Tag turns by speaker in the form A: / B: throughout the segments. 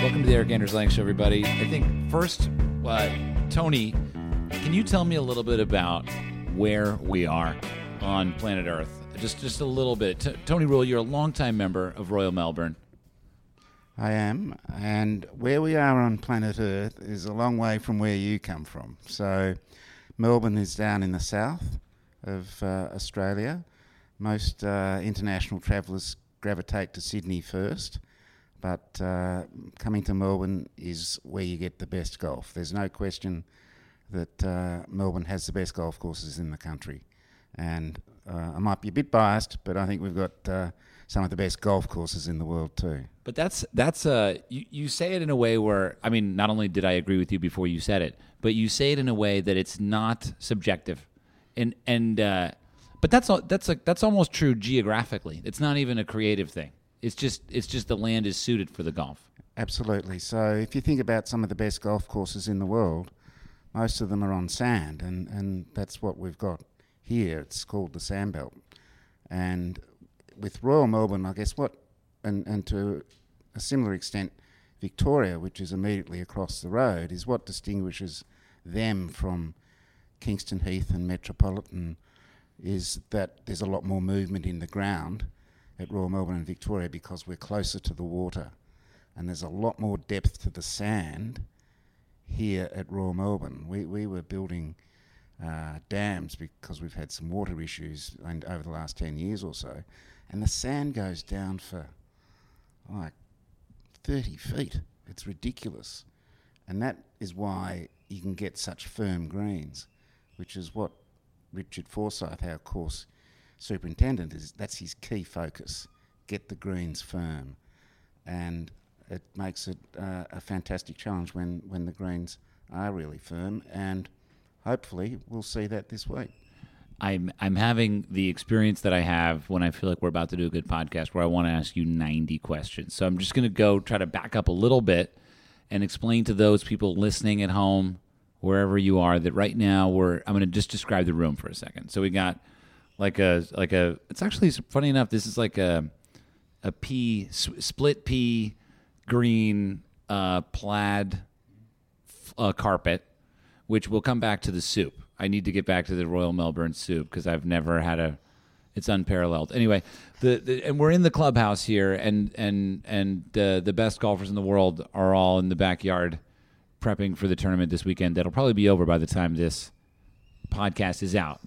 A: Welcome to the Erik Anders Lang Show, everybody. I think first, uh, Tony, can you tell me a little bit about where we are on planet Earth? Just, just a little bit. T- Tony Rule, you're a longtime member of Royal Melbourne.
B: I am, and where we are on planet Earth is a long way from where you come from. So, Melbourne is down in the south of uh, Australia. Most uh, international travellers gravitate to Sydney first, but uh, coming to Melbourne is where you get the best golf. There's no question that uh, Melbourne has the best golf courses in the country, and uh, I might be a bit biased, but I think we've got uh, some of the best golf courses in the world too.
A: But that's that's uh you, you say it in a way where I mean not only did I agree with you before you said it, but you say it in a way that it's not subjective, and and uh, but that's that's like that's almost true geographically. It's not even a creative thing. It's just it's just the land is suited for the golf.
B: Absolutely. So if you think about some of the best golf courses in the world, most of them are on sand, and, and that's what we've got here. It's called the sand belt, And with Royal Melbourne, I guess what, and, and to a similar extent, Victoria, which is immediately across the road, is what distinguishes them from Kingston Heath and Metropolitan is that there's a lot more movement in the ground at Royal Melbourne and Victoria because we're closer to the water. And there's a lot more depth to the sand here at Royal Melbourne. We, we were building uh, dams because we've had some water issues over the last 10 years or so. And the sand goes down for like 30 feet. It's ridiculous. And that is why you can get such firm greens, which is what Richard Forsyth, our course superintendent, is that's his key focus. Get the greens firm. And it makes it uh, a fantastic challenge when, when the greens are really firm. And hopefully we'll see that this week.
A: I'm I'm having the experience that I have when I feel like we're about to do a good podcast where I want to ask you 90 questions. So I'm just going to go try to back up a little bit and explain to those people listening at home wherever you are that right now we're I'm going to just describe the room for a second. So we got like a like a it's actually funny enough this is like a a pea split pea green uh, plaid uh, carpet which will come back to the soup. I need to get back to the Royal Melbourne soup because I've never had a. It's unparalleled. Anyway, the, the and we're in the clubhouse here, and and and uh, the best golfers in the world are all in the backyard, prepping for the tournament this weekend. That'll probably be over by the time this podcast is out.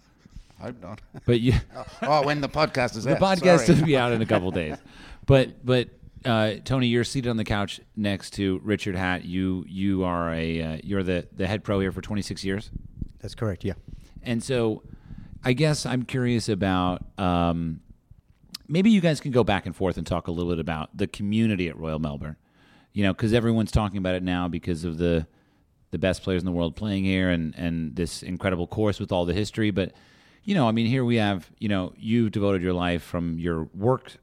B: Hope not.
A: But you,
B: oh, oh, when the podcast is out.
A: the
B: out.
A: podcast
B: sorry.
A: will be out in a couple days. But but uh, Tony, you're seated on the couch next to Richard Hatt. You you are a uh, you're the the head pro here for 26 years.
C: That's correct. Yeah.
A: And so, I guess I'm curious about um, maybe you guys can go back and forth and talk a little bit about the community at Royal Melbourne. You know, because everyone's talking about it now because of the the best players in the world playing here and and this incredible course with all the history. But you know, I mean, here we have you know you've devoted your life from your work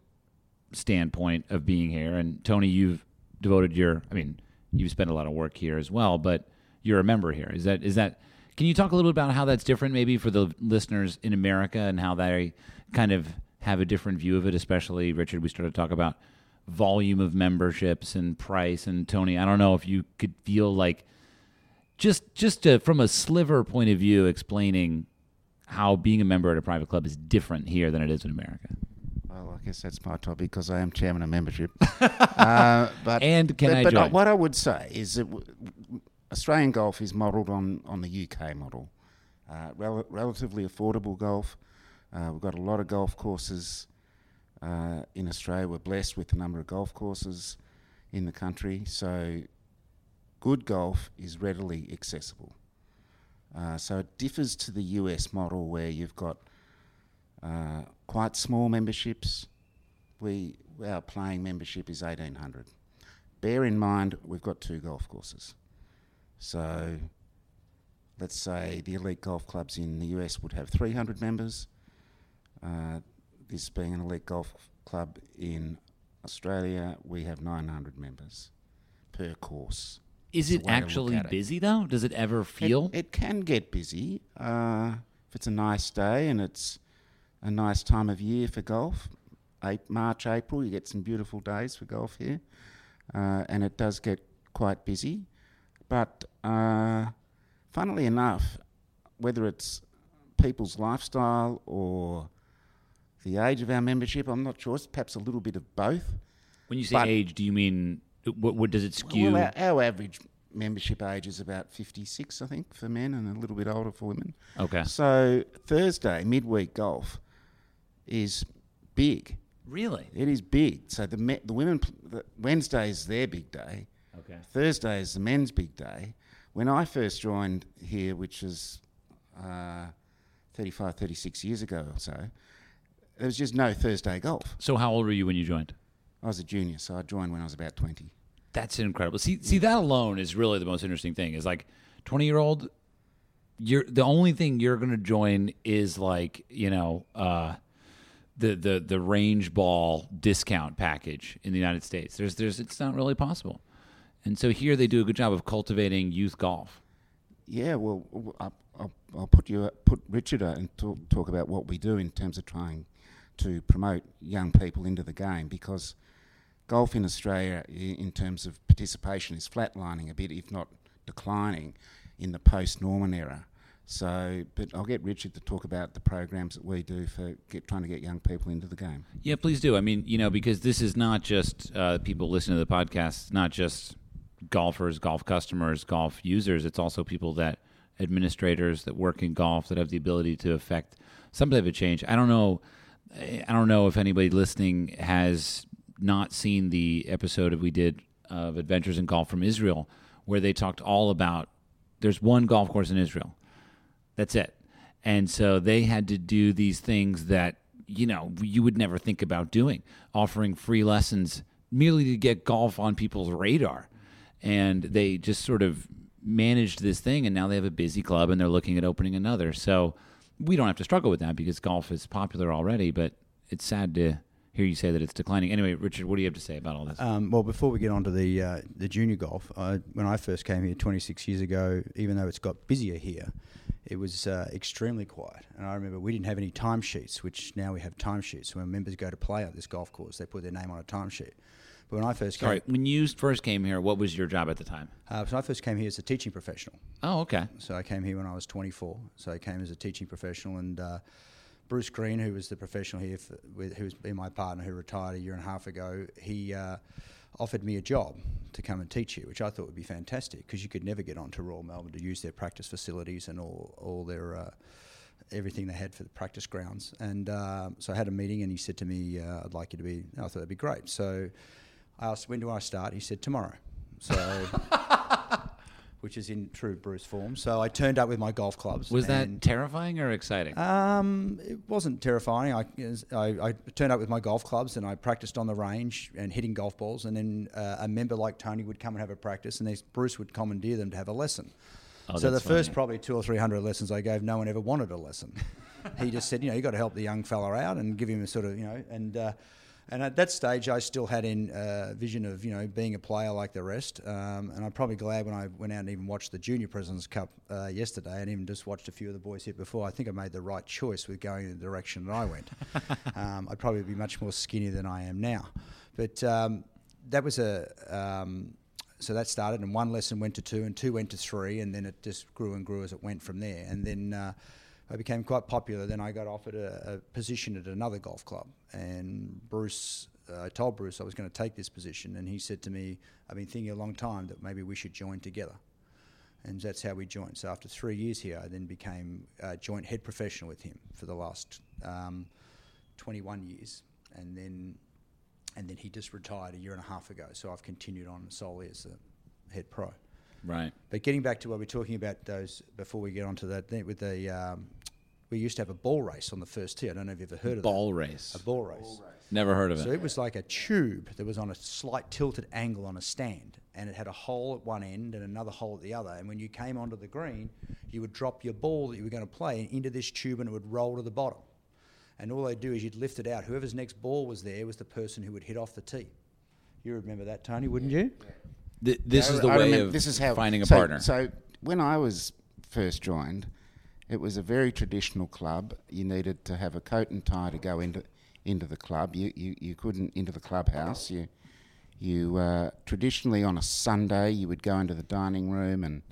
A: standpoint of being here, and Tony, you've devoted your I mean, you've spent a lot of work here as well, but you're a member here. Is that is that can you talk a little bit about how that's different, maybe for the listeners in America, and how they kind of have a different view of it? Especially, Richard, we started to talk about volume of memberships and price. And Tony, I don't know if you could feel like just just to, from a sliver point of view, explaining how being a member at a private club is different here than it is in America.
B: Well, I guess that's my topic because I am chairman of membership. uh, but
A: And can
B: but,
A: I
B: but
A: join?
B: what I would say is that w- Australian golf is modelled on, on the UK model. Uh, rel- relatively affordable golf. Uh, we've got a lot of golf courses uh, in Australia. We're blessed with the number of golf courses in the country. So good golf is readily accessible. Uh, so it differs to the US model where you've got uh, quite small memberships. We our playing membership is eighteen hundred. Bear in mind we've got two golf courses. So let's say the elite golf clubs in the US would have three hundred members. Uh, this being an elite golf club in Australia, we have nine hundred members per course.
A: Is it
B: the way to look
A: actually
B: at it.
A: busy though? Does it ever feel?
B: It, can get busy. Uh, if it's a nice day and it's a nice time of year for golf, Ap- March, April, you get some beautiful days for golf here. uh, and it does get quite busy. But uh, funnily enough, whether it's people's lifestyle or the age of our membership, I'm not sure. It's perhaps a little bit of both.
A: When you say
B: But-
A: age, do you mean what, what does it skew?
B: Well, our, our average membership age is about 56, I think, for men, and a little bit older for women.
A: okay.
B: So Thursday, midweek golf, is big.
A: Really?
B: It is big. So the me- the women the Wednesday is their big day.
A: Okay.
B: Thursday is the men's big day. When I first joined here, which is uh, 35, 36 years ago or so, there was just no Thursday golf.
A: So how old were you when you joined?
B: I was a junior, so I joined when I was about 20.
A: That's incredible. See, see that alone is really the most interesting thing. Is like twenty year old. You're the only thing you're going to join is like you know uh, the the the range ball discount package in the United States. There's there's it's not really possible, and so here they do a good job of cultivating youth golf.
B: Yeah, well, I'll, I'll, I'll put you put Richard out and talk, talk about what we do in terms of trying to promote young people into the game because golf in Australia, in terms of participation, is flatlining a bit, if not declining, in the post Norman era. So, but I'll get Richard to talk about the programs that we do for get, trying to get young people into the game.
A: Yeah, please do. I mean, you know, because this is not just uh, people listening to the podcast, it's not just golfers, golf customers, golf users. It's also people that administrators that work in golf that have the ability to affect some type of change. I don't know. I don't know if anybody listening has not seen the episode that we did of Adventures in Golf from Israel, where they talked all about. There's one golf course in Israel. That's it. And so they had to do these things that, you know, you would never think about doing, offering free lessons merely to get golf on people's radar. And they just sort of managed this thing, and now they have a busy club and they're looking at opening another. So we don't have to struggle with that because golf is popular already, but it's sad to hear you say that it's declining. Anyway, Richard, what do you have to say about all this?
C: Um, well, before we get on to the uh, the junior golf, I, when I first came here 26 years ago, even though it's got busier here, it was uh, extremely quiet. And I remember we didn't have any timesheets, which now we have timesheets. When members go to play at this golf course, they put their name on a timesheet. But when I first came,
A: Sorry, when you first came here, what was your job at the time?
C: uh, so I first came here as a teaching professional.
A: Oh, okay.
C: So I came here when I was 24. So I came as a teaching professional, and uh, Bruce Green, who was the professional here, for, who's been my partner, who retired a year and a half ago, he uh, offered me a job to come and teach here, which I thought would be fantastic because you could never get onto Royal Melbourne to use their practice facilities and all all their. Uh, Everything they had for the practice grounds, and uh, so I had a meeting, and he said to me, uh, "I'd like you to be." I thought that'd be great. So I asked, "When do I start?" He said, "Tomorrow." So which is in true Bruce form. So I turned up with my golf clubs.
A: Was that terrifying or exciting?
C: Um, it wasn't terrifying. I, I, I turned up with my golf clubs and I practiced on the range and hitting golf balls. And then uh, a member like Tony would come and have a practice, and Bruce would commandeer them to have a lesson.
A: Oh,
C: so the first
A: funny.
C: probably two or three hundred lessons I gave, no one ever wanted a lesson. he just said, you know, you got to help the young fella out and give him a sort of, you know, and. Uh, and at that stage, I still had in uh, vision of you know being a player like the rest. Um, and I'm probably glad when I went out and even watched the Junior Presidents Cup uh, yesterday, and even just watched a few of the boys hit before. I think I made the right choice with going in the direction that I went. um, I'd probably be much more skinny than I am now. But um, that was a um, so that started, and one lesson went to two, and two went to three, and then it just grew and grew as it went from there. And then uh, I became quite popular. Then I got offered a, a position at another golf club, and Bruce. Uh, I told Bruce I was going to take this position, and he said to me, "I've been thinking a long time that maybe we should join together." And that's how we joined. So after three years here, I then became uh, joint head professional with him for the last um, 21 years, and then and then he just retired a year and a half ago. So I've continued on solely as the head pro.
A: right.
C: But getting back to what we're talking about, those before we get onto that, with the um, we used to have a ball race on the first tee. I don't know if you've ever heard of the
A: Ball race.
C: A ball race.
A: Never heard of it.
C: So
A: it.
C: it was like a tube that was on a slight tilted angle on a stand, and it had a hole at one end and another hole at the other. And when you came onto the green, you would drop your ball that you were going to play into this tube, and it would roll to the bottom. And all they'd do is you'd lift it out. Whoever's next ball was there was the person who would hit off the tee. You remember that, Tony, wouldn't you?
A: Th- this
B: I-
A: is the
B: I
A: way
B: remember-
A: of
B: this is how,
A: finding a
B: so-
A: partner.
B: So when I was first joined, it was a very traditional club. You needed to have a coat and tie to go into into the club. You you, you couldn't into the clubhouse. You You uh, traditionally on a Sunday you would go into the dining room and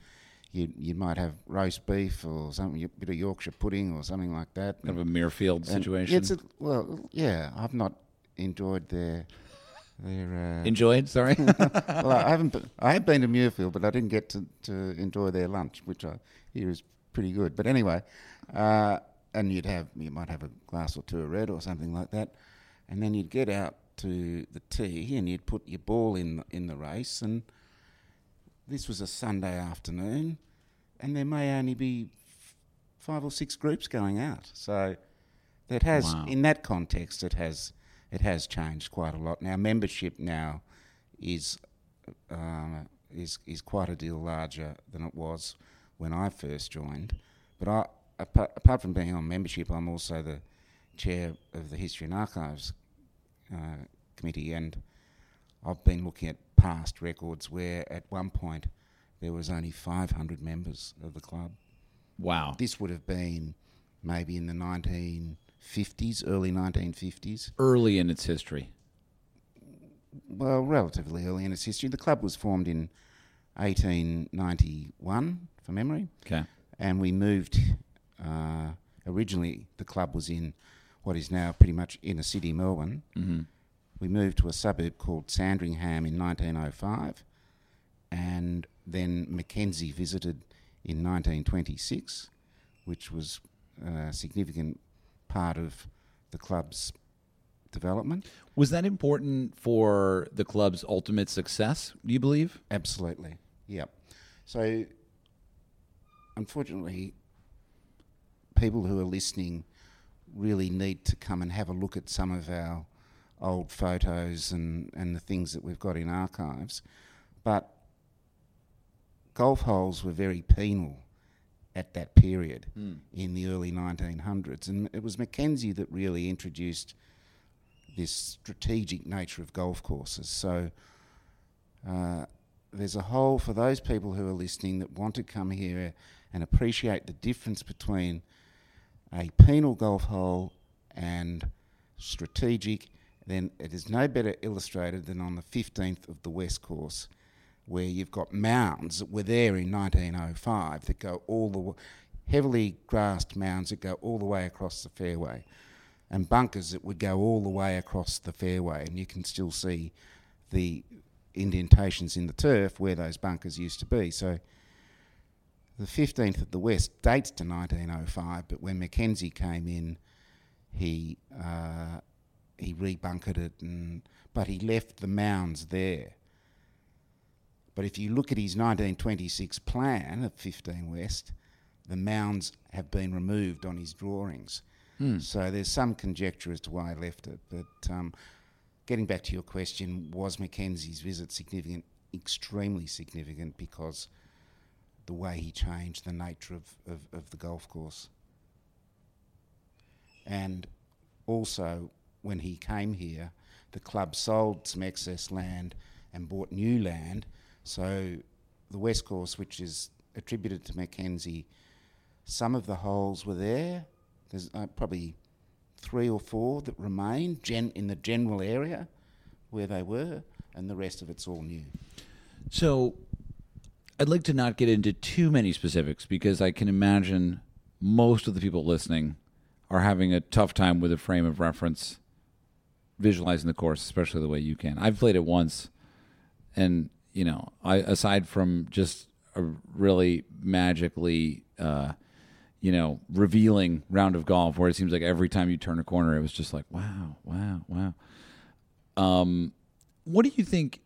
B: you you might have roast beef or something, a bit of Yorkshire pudding or something like that.
A: Kind of a Muirfield
B: And
A: situation.
B: It's a, well, yeah. I've not enjoyed their their. Uh,
A: Enjoyed? Sorry.
B: well, I haven't. Been, I have been to Muirfield, but I didn't get to, to enjoy their lunch, which I hear is pretty good. But anyway, uh, and you'd have you might have a glass or two of red or something like that, and then you'd get out to the tee and you'd put your ball in the, in the race. And this was a Sunday afternoon, and there may only be f- five or six groups going out. So that has,
A: Wow.
B: in that context, it has it has changed quite a lot. Now membership now is um, is is quite a deal larger than it was when I first joined. But I, apart, apart from being on membership, I'm also the chair of the History and Archives uh, committee, and I've been looking at past records where at one point there was only 500 members of the club.
A: wow.
B: This would have been maybe in the 1950s, early 1950s.
A: Early in its history.
B: well, relatively early in its history. The club was formed in 1891, from memory,
A: Okay.
B: and we moved. Uh, originally, the club was in what is now pretty much inner city Melbourne.
A: hmm
B: We moved to a suburb called Sandringham in 1905, and then Mackenzie visited in 1926, which was a significant part of the club's development.
A: Was that important for the club's ultimate success, do you believe?
B: Absolutely. Yep. So, unfortunately, people who are listening really need to come and have a look at some of our old photos and, and the things that we've got in archives. But golf holes were very penal at that period in the early 1900s. And it was Mackenzie that really introduced this strategic nature of golf courses. So, uh, there's a hole for those people who are listening that want to come here and appreciate the difference between a penal golf hole and strategic, then it is no better illustrated than on the 15th of the West Course, where you've got mounds that were there in 1905 that go all the w- heavily grassed mounds that go all the way across the fairway, and bunkers that would go all the way across the fairway, and you can still see the indentations in the turf where those bunkers used to be. So the 15th of the West dates to 1905, but when Mackenzie came in, he uh, he rebunkered it, and but he left the mounds there. But if you look at his 1926 plan of 15 West, the mounds have been removed on his drawings. So there's some conjecture as to why he left it. But um, getting back to your question, was Mackenzie's visit significant? Extremely significant because the way he changed the nature of, of, of the golf course. And also, when he came here, the club sold some excess land and bought new land. So, the West Course, which is attributed to Mackenzie, some of the holes were there. There's uh, probably three or four that remain gen- in the general area where they were, and the rest of it's all new.
A: So I'd like to not get into too many specifics because I can imagine most of the people listening are having a tough time with a frame of reference visualizing the course, especially the way you can. I've played it once and you know, I aside from just a really magically uh you know, revealing round of golf where it seems like every time you turn a corner it was just like, wow, wow, wow. Um what do you think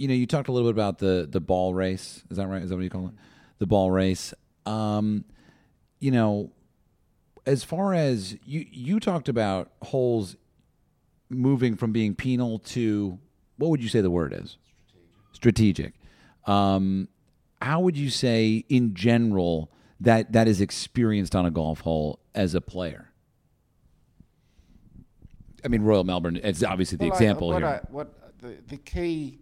A: you know, you talked a little bit about the the ball race. Is that right? Is that what you call it? The ball race. Um, you know, as far as you you talked about holes moving from being penal to what would you say the word is? Strategic. Um, how would you say in general that that is experienced on a golf hole as a player? I mean, Royal Melbourne. It's obviously the
B: Well, I-
A: example
B: what
A: here.
B: I- what the, the key,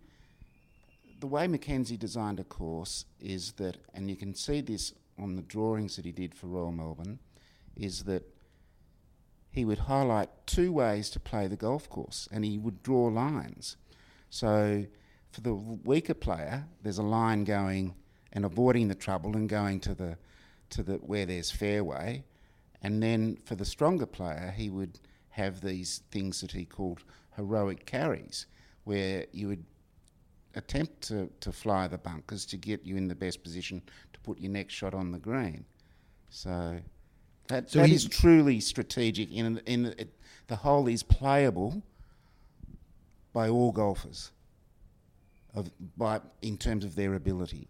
B: the way Mackenzie designed a course is that, and you can see this on the drawings that he did for Royal Melbourne, is that he would highlight two ways to play the golf course, and he would draw lines. So for the weaker player, there's a line going and avoiding the trouble and going to the to the where there's fairway, and then for the stronger player, he would have these things that he called heroic carries, where you would attempt to, to fly the bunkers to get you in the best position to put your next shot on the green. So that,
A: So
B: that is truly strategic. In, in it, the hole is playable by all golfers, of by in terms of their ability.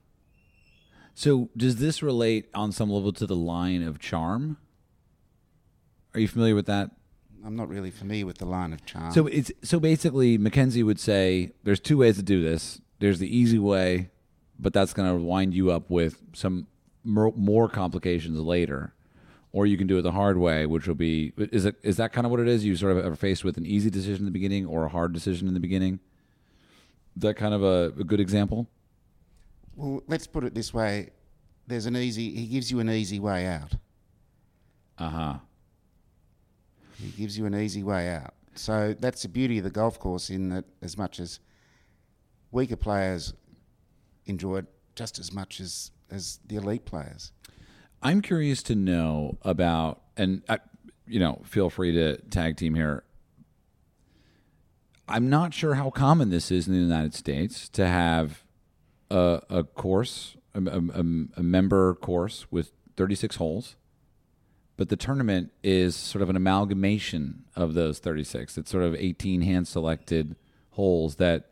A: So, does this relate on some level to the line of charm? Are you familiar with that?
B: I'm not really familiar with the line of charm.
A: So it's so basically Mackenzie would say there's two ways to do this. There's the easy way, but that's going to wind you up with some more, more complications later, or you can do it the hard way, which will be is it is that kind of what it is? You sort of are faced with an easy decision in the beginning or a hard decision in the beginning. Is that kind of a, a good example?
B: well, let's put it this way: there's an easy. He gives you an easy way out.
A: Uh huh.
B: He gives you an easy way out. So that's the beauty of the golf course. In that, as much as weaker players enjoy it, just as much as as the elite players.
A: I'm curious to know about, and uh, you know, feel free to tag team here. I'm not sure how common this is in the United States to have a, a course, a, a, a member course with 36 holes, but the tournament is sort of an amalgamation of those 36. It's sort of 18 hand selected holes that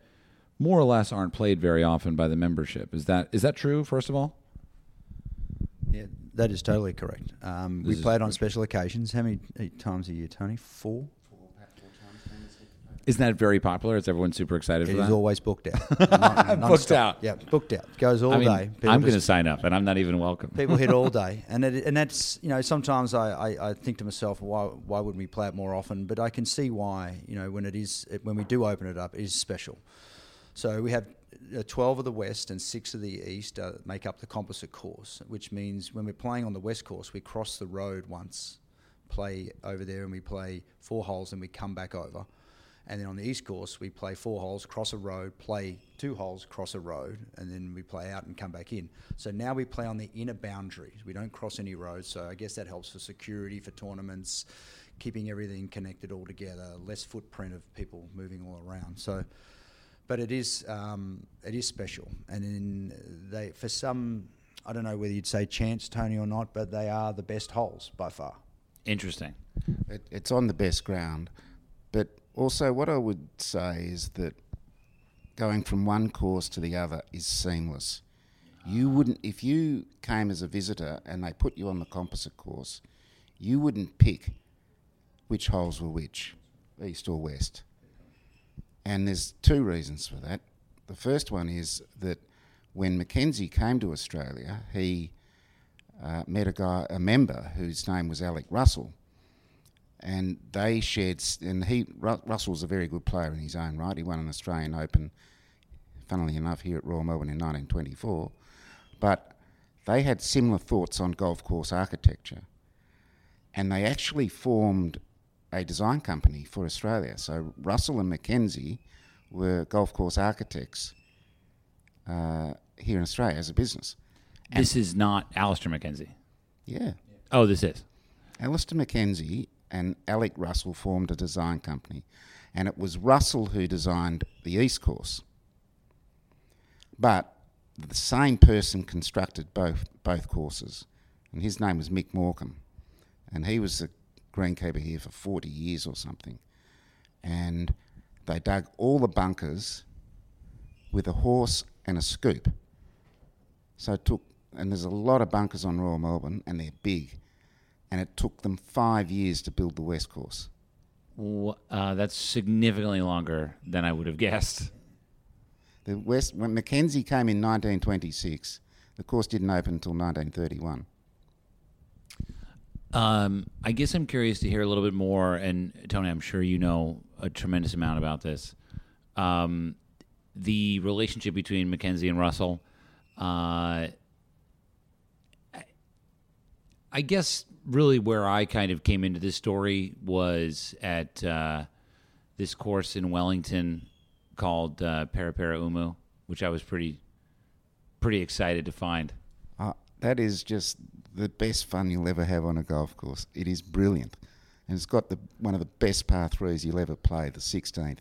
A: more or less aren't played very often by the membership. Is that is that true? First of all,
C: Yeah, that is totally correct. Um, we it on special occasions. How many times a year, Tony? Four.
A: Isn't that very popular? Is everyone super excited
C: It
A: for
C: is
A: that?
C: always booked out. Non-
A: Booked
C: non-stop.
A: out.
C: Yeah, booked out. Goes all
A: I mean,
C: day. People
A: I'm going to
C: just-
A: sign up, and I'm not even welcome.
C: People hit all day, and it, and that's you know sometimes I, I, I think to myself why why wouldn't we play it more often? But I can see why you know when it is it, when we do open it up, it is special. So we have uh, twelve of the west and six of the east uh, make up the composite course, which means when we're playing on the west course, we cross the road once, play over there, and we play four holes, and we come back over. And then on the east course, we play four holes, cross a road, play two holes, cross a road, and then we play out and come back in. So now we play on the inner boundaries. We don't cross any roads. So I guess that helps for security for tournaments, keeping everything connected all together, less footprint of people moving all around. So, but it is um, it is special, and in they for some. I don't know whether you'd say chance, Tony, or not, but they are the best holes by far.
A: Interesting.
B: It, it's on the best ground. But also, what I would say is that going from one course to the other is seamless. You wouldn't, if you came as a visitor and they put you on the composite course, you wouldn't pick which holes were which, east or west. And there's two reasons for that. The first one is that when Mackenzie came to Australia, he uh, met a guy, a member whose name was Alec Russell, and they shared. And he Russell's a very good player in his own right. He won an Australian Open, funnily enough, here at Royal Melbourne in 1924. But they had similar thoughts on golf course architecture, and they actually formed a design company for Australia. So Russell and Mackenzie were golf course architects uh, here in Australia as a business.
A: This is not Alistair McKenzie.
B: Yeah.
A: Oh, this is.
B: Alistair Mackenzie and Alec Russell formed a design company, and it was Russell who designed the East Course. But the same person constructed both both courses, and his name was Mick Morcom, and he was the greenkeeper here for forty years or something, and they dug all the bunkers with a horse and a scoop. So it took, and there's a lot of bunkers on Royal Melbourne, and they're big and it took them five years to build the West Course.
A: Uh, that's significantly longer than I would have guessed.
B: The West, when Mackenzie came in 1926, the course didn't open until 1931.
A: Um, I guess I'm curious to hear a little bit more, and Tony, I'm sure you know a tremendous amount about this. Um, the relationship between Mackenzie and Russell. Uh, I guess really where I kind of came into this story was at uh, this course in Wellington called uh, Umu, which I was pretty pretty excited to find.
B: Uh, that is just the best fun you'll ever have on a golf course. It is brilliant. And it's got the one of the best par threes you'll ever play, the 16th.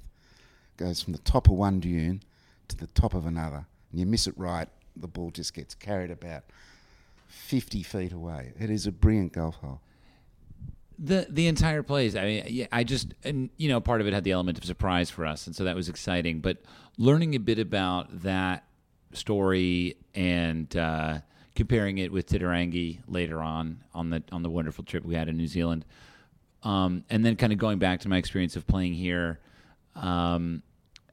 B: Goes from the top of one dune to the top of another. And you miss it right, the ball just gets carried about 50 feet away. It is a brilliant golf hole.
A: The the entire place. I mean, I just and you know, part of it had the element of surprise for us, and so that was exciting. But learning a bit about that story and uh, comparing it with Titirangi later on on the on the wonderful trip we had in New Zealand, um, and then kind of going back to my experience of playing here, um,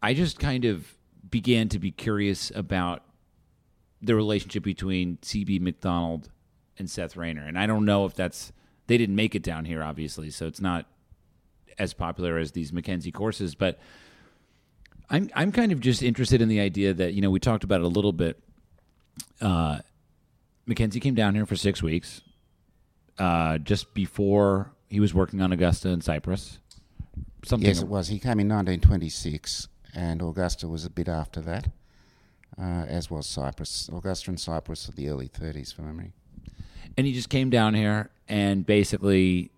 A: I just kind of began to be curious about the relationship between CB Macdonald and Seth Rayner, and I don't know if that's they didn't make it down here, obviously, so it's not as popular as these Mackenzie courses. But I'm I'm kind of just interested in the idea that you know we talked about it a little bit. Uh, Mackenzie came down here for six weeks, uh, just before he was working on Augusta and Cypress. Something
B: Yes, it was. He came in 1926, and Augusta was a bit after that, uh, as was Cypress. Augusta and Cypress are the early 30s, for memory.
A: and he just came down here and basically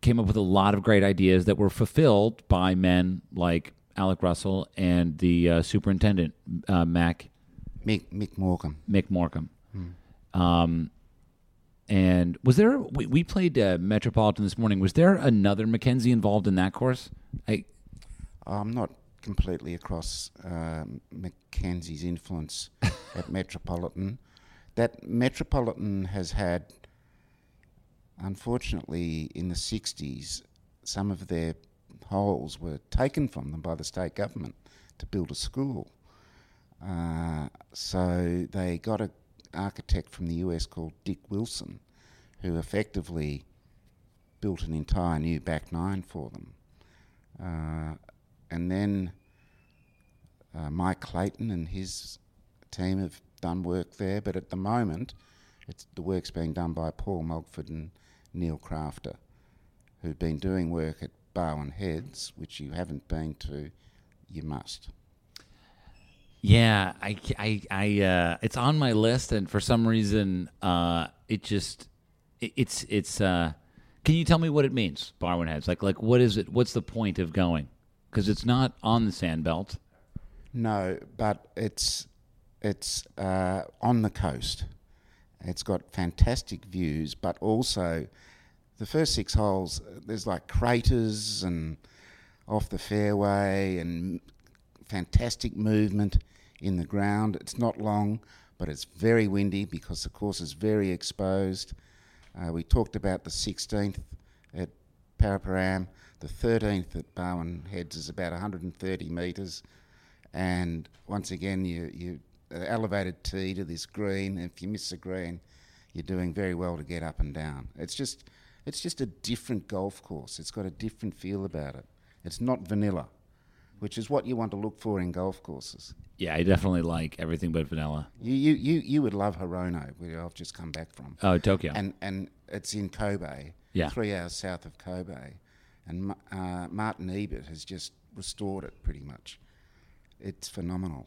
A: came up with a lot of great ideas that were fulfilled by men like Alec Russell and the uh, superintendent uh, Mac
B: Mick, Mick Morcom.
A: Mick Morcom. Um, and was there we, we played uh, Metropolitan this morning? Was there another Mackenzie involved in that course? I
B: I'm not completely across um, Mackenzie's influence at Metropolitan. That Metropolitan has had, unfortunately, in the 60s, some of their holes were taken from them by the state government to build a school. Uh, so they got an architect from the US called Dick Wilson, who effectively built an entire new back nine for them. Uh, and then uh, Mike Clayton and his team have done work there, but at the moment, the work's being done by Paul Mogford and Neil Crafter, who've been doing work at Barwon Heads, which you haven't been to, you must.
A: Yeah, I, I, I uh, it's on my list, and for some reason, uh, it just, it, it's, it's. Uh, can you tell me what it means, Barwon Heads? Like, like, what is it? What's the point of going? Because it's not on the sand belt.
B: No, but it's it's uh, on the coast. It's got fantastic views, but also the first six holes. There's like craters and off the fairway and fantastic movement in the ground. It's not long, but it's very windy because the course is very exposed. Uh, we talked about the 16th at Paraparaumu. The 13th at Barwon Heads is about 130 metres. And once again, you, you elevated tee to this green. If you miss the green, you're doing very well to get up and down. It's just, it's just a different golf course. It's got a different feel about it. It's not vanilla, which is what you want to look for in golf courses.
A: Yeah, I definitely like everything but vanilla.
B: You, you, you, you would love Hirono, where I've just come back from.
A: Oh, Tokyo.
B: And, and it's in Kobe,
A: Yeah.
B: three hours south of Kobe. And uh, Martin Ebert has just restored it pretty much. It's phenomenal.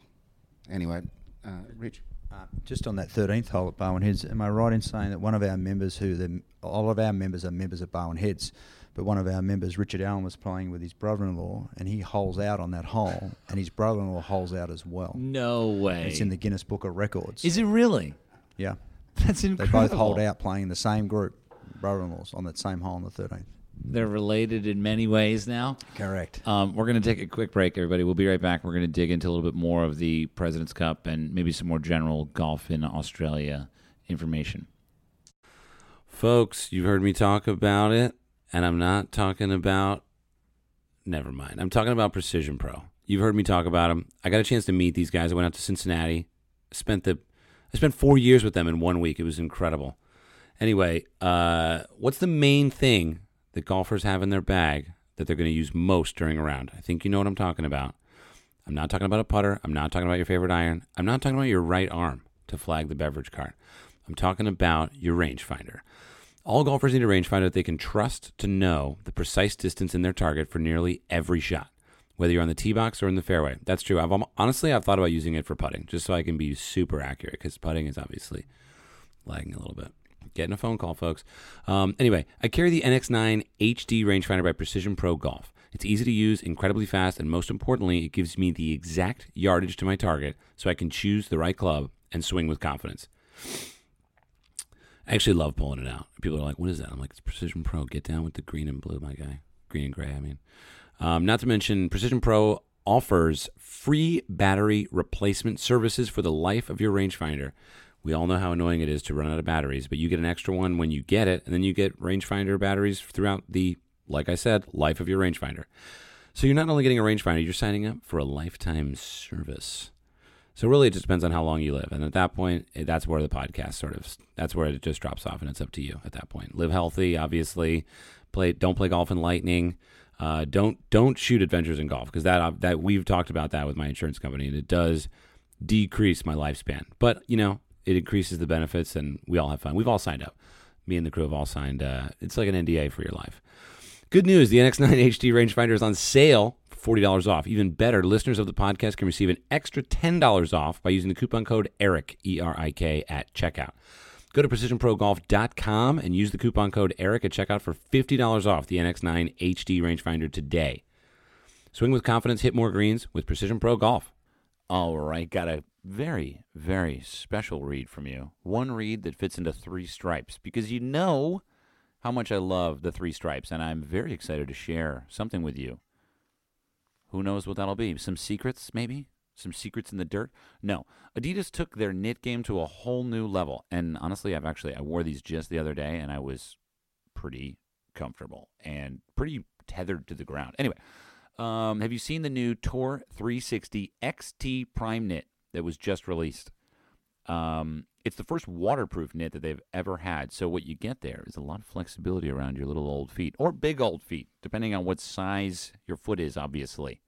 B: Anyway, uh, Rich.
C: Uh, just on that 13th hole at Barwon Heads, am I right in saying that one of our members, who the, all of our members are members of Barwon Heads, but one of our members, Richard Allen, was playing with his brother-in-law, and he holes out on that hole, and his brother-in-law holes out as well.
A: no way.
C: It's in the Guinness Book of Records.
A: Is it really?
C: yeah,
A: That's incredible.
C: they both hold out playing the same group, brother-in-laws, on that same hole on the 13th.
A: They're related in many ways now.
C: Correct.
A: Um, we're going to take a quick break, everybody. We'll be right back. We're going to dig into a little bit more of the President's Cup and maybe some more general golf in Australia information. Folks, you've heard me talk about it, and I'm not talking about. Never mind. I'm talking about Precision Pro. You've heard me talk about them. I got a chance to meet these guys. I went out to Cincinnati. Spent the. I spent four years with them in one week. It was incredible. Anyway, uh, what's the main thing that golfers have in their bag that they're going to use most during a round? I think you know what I'm talking about. I'm not talking about a putter. I'm not talking about your favorite iron. I'm not talking about your right arm to flag the beverage cart. I'm talking about your rangefinder. All golfers need a rangefinder that they can trust to know the precise distance in their target for nearly every shot.
D: whether you're on the tee box or in the fairway. That's true. I've honestly I've thought about using it for putting, just so I can be super accurate because putting is obviously lagging a little bit. Getting a phone call, folks. Um, anyway, I carry the NX9 HD rangefinder by Precision Pro Golf. It's easy to use, incredibly fast, and most importantly, it gives me the exact yardage to my target so I can choose the right club and swing with confidence. I actually love pulling it out. People are like, "What is that?" I'm like, "It's Precision Pro. Get down with the green and blue, my guy. Green and gray. I mean." Um, not to mention, Precision Pro offers free battery replacement services for the life of your rangefinder. We all know how annoying it is to run out of batteries, but you get an extra one when you get it, and then you get rangefinder batteries throughout the, like I said, life of your rangefinder. So you're not only getting a rangefinder, you're signing up for a lifetime service. So really, it just depends on how long you live, and at that point, eh, that's where the podcast sort of that's where it just drops off, and it's up to you at that point. Live healthy, obviously. Play don't play golf in lightning. Uh, don't don't shoot adventures in golf because that that we've talked about that with my insurance company, and it does decrease my lifespan. But you know, it increases the benefits, and we all have fun. We've all signed up. Me and the crew have all signed. Uh, it's like an NDA for your life. Good news: the NX9 HD rangefinder is on sale for $40 off. Even better, listeners of the podcast can receive an extra $10 off by using the coupon code ERIK E R I K, at checkout. Go to precisionprogolf.com and use the coupon code ERIK at checkout for $50 off the NX9 HD rangefinder today. Swing with confidence, hit more greens with Precision Pro Golf.
A: All right, got a very, very special read from you. One read that fits into three stripes because you know how much I love the three stripes, and I'm very excited to share something with you. Who knows what that'll be? Some secrets, maybe? Some secrets in the dirt? No. Adidas took their knit game to a whole new level. And honestly, I've actually I wore these just the other day and I was pretty comfortable and pretty tethered to the ground. Anyway, um, have you seen the new Tour 360 XT Primeknit that was just released? Um, it's the first waterproof knit that they've ever had. So what you get there is a lot of flexibility around your little old feet or big old feet, depending on what size your foot is, obviously.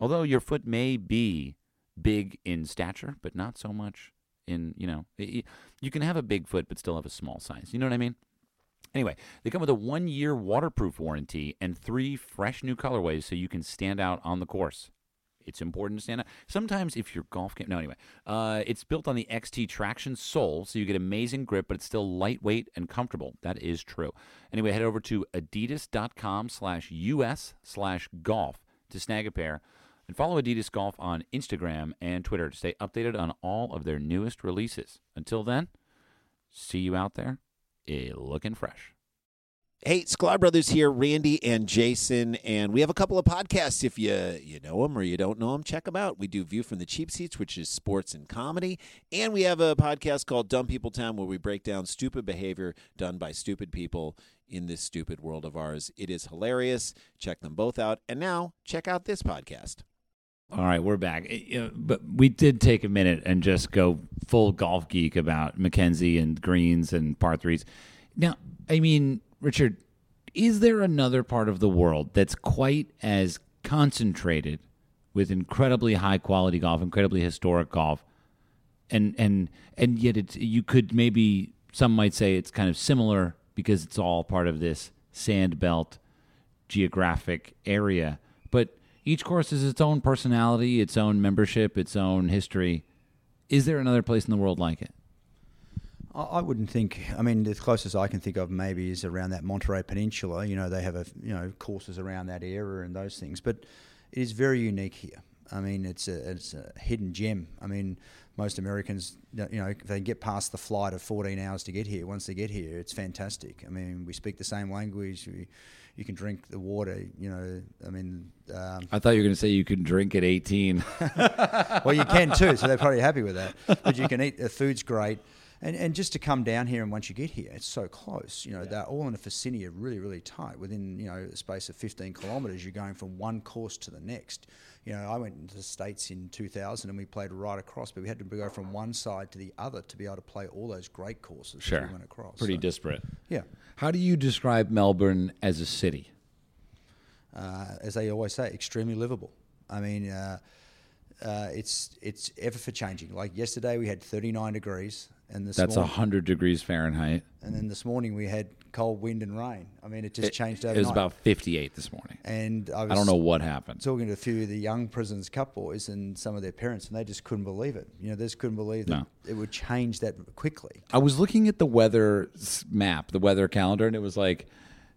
A: Although your foot may be big in stature, but not so much in, you know, you can have a big foot but still have a small size. You know what I mean? Anyway, they come with a one year waterproof warranty and three fresh new colorways so you can stand out on the course. It's important to stand out. Sometimes, if your golf game, no, anyway, uh, it's built on the XT traction sole, so you get amazing grip, but it's still lightweight and comfortable. That is true. Anyway, head over to adidas.com slash us slash golf to snag a pair. And follow Adidas Golf on Instagram and Twitter to stay updated on all of their newest releases. Until then, see you out there eh, looking fresh.
E: Hey, Sklar Brothers here, Randy and Jason, and we have a couple of podcasts. If you you know them or you don't know them, check them out. We do View from the Cheap Seats, which is sports and comedy, and we have a podcast called Dumb People Town, where we break down stupid behavior done by stupid people in this stupid world of ours. It is hilarious. Check them both out, and now check out this podcast.
A: All right, we're back. Eh, but we did take a minute and just go full golf geek about Mackenzie and greens and par threes. Now, I mean Richard, is there another part of the world that's quite as concentrated with incredibly high quality golf, incredibly historic golf, and and and yet it's you could maybe some might say it's kind of similar because it's all part of this sand belt geographic area, but each course is its own personality, its own membership, its own history. Is there another place in the world like it?
C: I wouldn't think. I mean, the closest I can think of maybe is around that Monterey Peninsula. You know, they have a you know courses around that area and those things, but it is very unique here. I mean, it's a it's a hidden gem. I mean, most Americans, you know, if they get past the flight of 14 hours to get here, once they get here, it's fantastic. I mean, we speak the same language. We, you can drink the water. You know, I mean. Um,
A: I thought you were going to say you can drink at 18.
C: well, you can too, so they're probably happy with that. But you can eat. The food's great. And, and just to come down here and once you get here, it's so close. You know, yeah. they're all in a vicinity of really, really tight. Within, you know, a space of 15 kilometres, you're going from one course to the next. You know, I went into the States in 2000 and we played right across, but we had to go from one side to the other to be able to play all those great courses
A: sure.
C: we went across.
A: Pretty so, disparate.
C: Yeah.
A: How do you describe Melbourne as a city?
C: Uh, as they always say, extremely livable. I mean, uh, uh, it's it's ever for changing. Like yesterday, we had 39 degrees, And this
A: That's
C: morning,
A: hundred degrees Fahrenheit.
C: and then this morning we had cold wind and rain. I mean, it just
A: It-
C: changed overnight.
A: It was about fifty-eight this morning.
C: and I, was
A: I don't know what happened.
C: talking to a few of the young Presidents Cup boys and some of their parents, and they just couldn't believe it. You know, they just couldn't believe that
A: No.
C: it would change that quickly.
A: I was looking at the weather map, the weather calendar, and it was like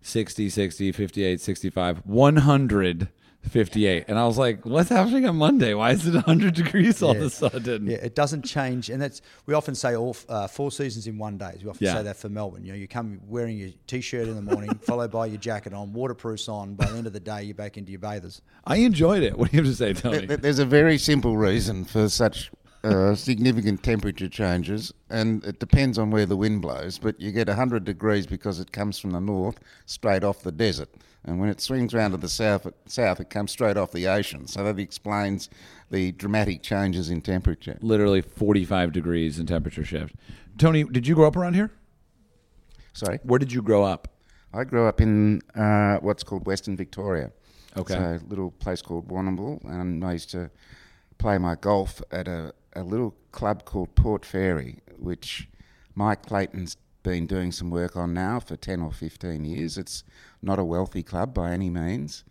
A: 60, 60, 58, 65, 100, 58. And I was like, what's happening on Monday? Why is it 100 degrees all of a sudden?
C: Yeah, it doesn't change, and that's we often say all uh, four seasons in one day. We often
A: Yeah.
C: say that for Melbourne. You know, you come wearing your t-shirt in the morning, followed by your jacket on, waterproofs on. By the end of the day, you're back into your bathers.
A: I enjoyed it. What do you have to say, Tony?
B: There's a very simple reason for such uh, significant temperature changes, and it depends on where the wind blows. But you get 100 degrees because it comes from the north, straight off the desert, and when it swings round to the south, it, south it comes straight off the ocean. So that explains the dramatic changes in temperature.
A: Literally 45 degrees in temperature shift. Tony, did you grow up around here?
B: Sorry,
A: Where did you grow up?
B: I grew up in uh, what's called Western Victoria.
A: Okay.
B: It's a little place called Warrnambool, and I used to play my golf at a, a little club called Port Fairy, which Mike Clayton's been doing some work on now for 10 or 15 years. It's not a wealthy club by any means.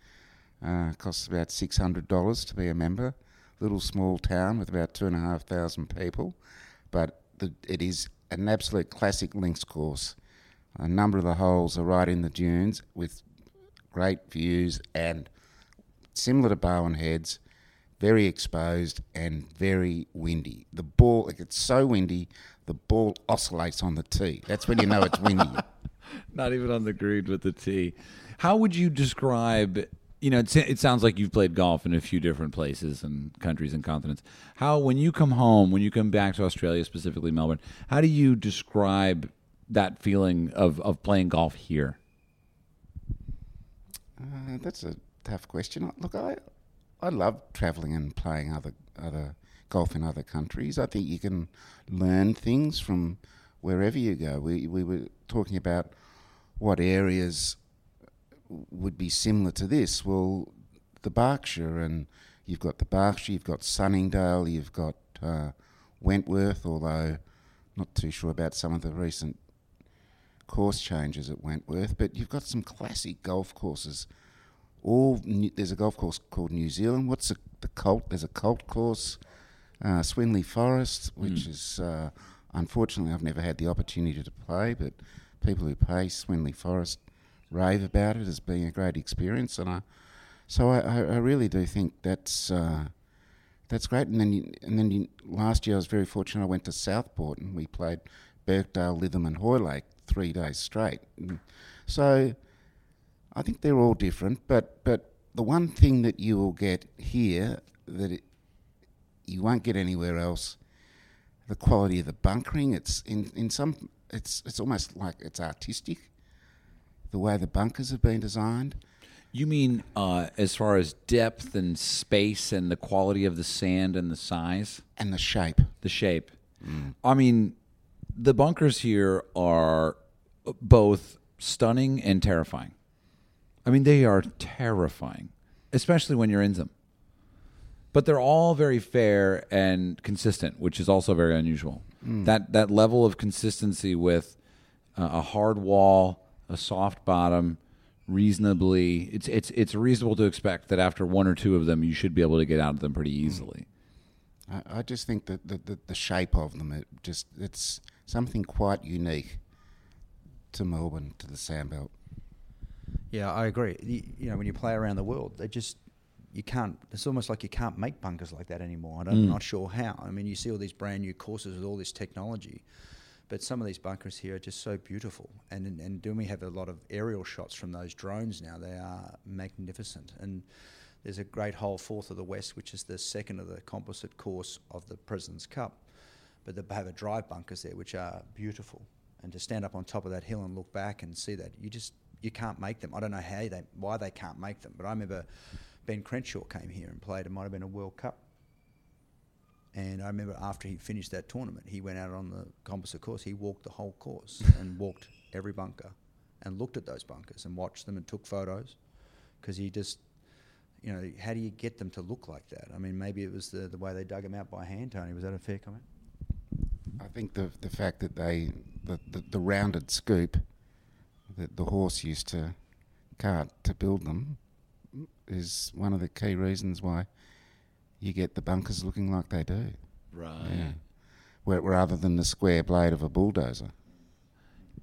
B: Uh, costs about $600 to be a member. Little small town with about 2,500 people, but the, it is an absolute classic links course. A number of the holes are right in the dunes with great views and similar to Barwon Heads, very exposed and very windy. The ball, it gets so windy, the ball oscillates on the tee. That's when you know it's windy.
A: Not even on the green with the tee. How would you describe? You know, it, it sounds like you've played golf in a few different places and countries and continents. How, when you come home, when you come back to Australia, specifically Melbourne, how do you describe that feeling of, of playing golf here?
B: Uh, that's a tough question. Look, I I love travelling and playing other other golf in other countries. I think you can learn things from wherever you go. We we were talking about what areas would be similar to this. Well, the Berkshire, and you've got the Berkshire, you've got Sunningdale, you've got uh, Wentworth, although not too sure about some of the recent course changes at Wentworth, but you've got some classic golf courses. All new, there's a golf course called New Zealand. What's the, the cult? There's a cult course, uh, Swinley Forest, which is uh, unfortunately I've never had the opportunity to play, but people who play Swinley Forest rave about it as being a great experience, and I so I, I, really do think that's uh, that's great. And then you, and then you, last year I was very fortunate. I went to Southport and we played Birkdale, Lytham, and Hoylake three days straight. And so I think they're all different, but but the one thing that you will get here that it, you won't get anywhere else, the quality of the bunkering. It's in in some it's it's almost like it's artistic. The way the bunkers have been designed.
A: You mean uh, as far as depth and space and the quality of the sand and the size?
B: and the shape.
A: the shape. I mean, the bunkers here are both stunning and terrifying. I mean, they are terrifying, especially when you're in them. But they're all very fair and consistent, which is also very unusual. That that level of consistency with uh, a hard wall, a soft bottom, reasonably it's it's it's reasonable to expect that after one or two of them, you should be able to get out of them pretty easily.
B: I, I just think that the, the, the shape of them, it just it's something quite unique to Melbourne, to the Sandbelt.
C: Yeah, I agree. You, you know, when you play around the world, they just you can't. It's almost like you can't make bunkers like that anymore. I don't, I'm mm. not sure how. I mean, you see all these brand new courses with all this technology, but some of these bunkers here are just so beautiful. And and, and then we have a lot of aerial shots from those drones now. They are magnificent. And there's a great hole, fourth of the west, which is the second of the composite course of the Presidents Cup. But they have a drive bunkers there, which are beautiful. And to stand up on top of that hill and look back and see that, you just you can't make them. I don't know how they why they can't make them, but I remember Ben Crenshaw came here and played. It might have been a World Cup. And I remember after he finished that tournament, he went out on the composite course. He walked the whole course and walked every bunker and looked at those bunkers and watched them and took photos because he just, you know, how do you get them to look like that? I mean, maybe it was the, the way they dug them out by hand, Tony. Was that a fair comment?
B: I think the the fact that they the, the, the rounded scoop that the horse used to cart to build them is one of the key reasons why you get the bunkers looking like they do.
A: Right.
B: Yeah. Where, rather than the square blade of a bulldozer.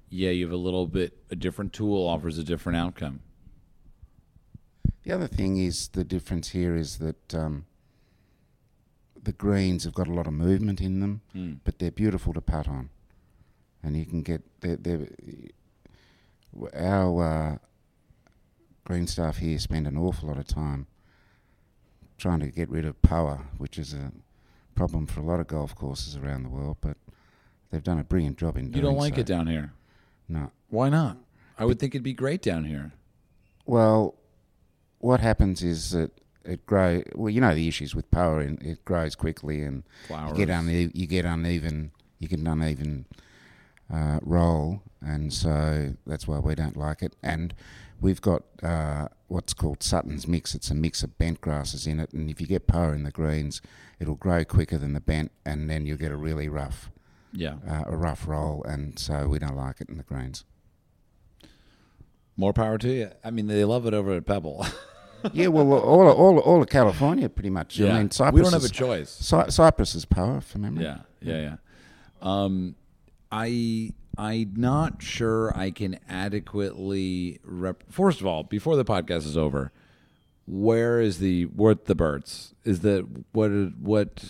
A: Yeah, you have a little bit a different tool offers a different outcome.
B: The other thing is the difference here is that um, the greens have got a lot of movement in them,
A: Mm.
B: but they're beautiful to putt on, and you can get they're, they're, our uh, green staff here spend an awful lot of time trying to get rid of Poa, which is a problem for a lot of golf courses around the world, but they've done a brilliant job in doing it.
A: You don't like
B: so.
A: it down here.
B: No.
A: Why not? I would think it'd be great down here.
B: Well, what happens is that it grow. Well, you know the issues with Poa, and it grows quickly, and
A: Flowers.
B: you get une- you get uneven, you get an uneven uh, roll, and so that's why we don't like it. And we've got uh, what's called Sutton's mix. It's a mix of bent grasses in it, and if you get Poa in the greens, it'll grow quicker than the bent, and then you'll get a really rough
A: Yeah.
B: uh, a rough roll, and so we don't like it in the greens.
A: More Poa to you. I mean, they love it over at Pebble.
B: yeah, well, all all all of California pretty much. I mean, Cypress
A: we don't have a choice.
B: Cy- Cypress is power from memory.
A: Yeah, yeah, yeah. Um, I I'm not sure I can adequately rep. First of all, before the podcast is over, where is the what the birds? Is that what what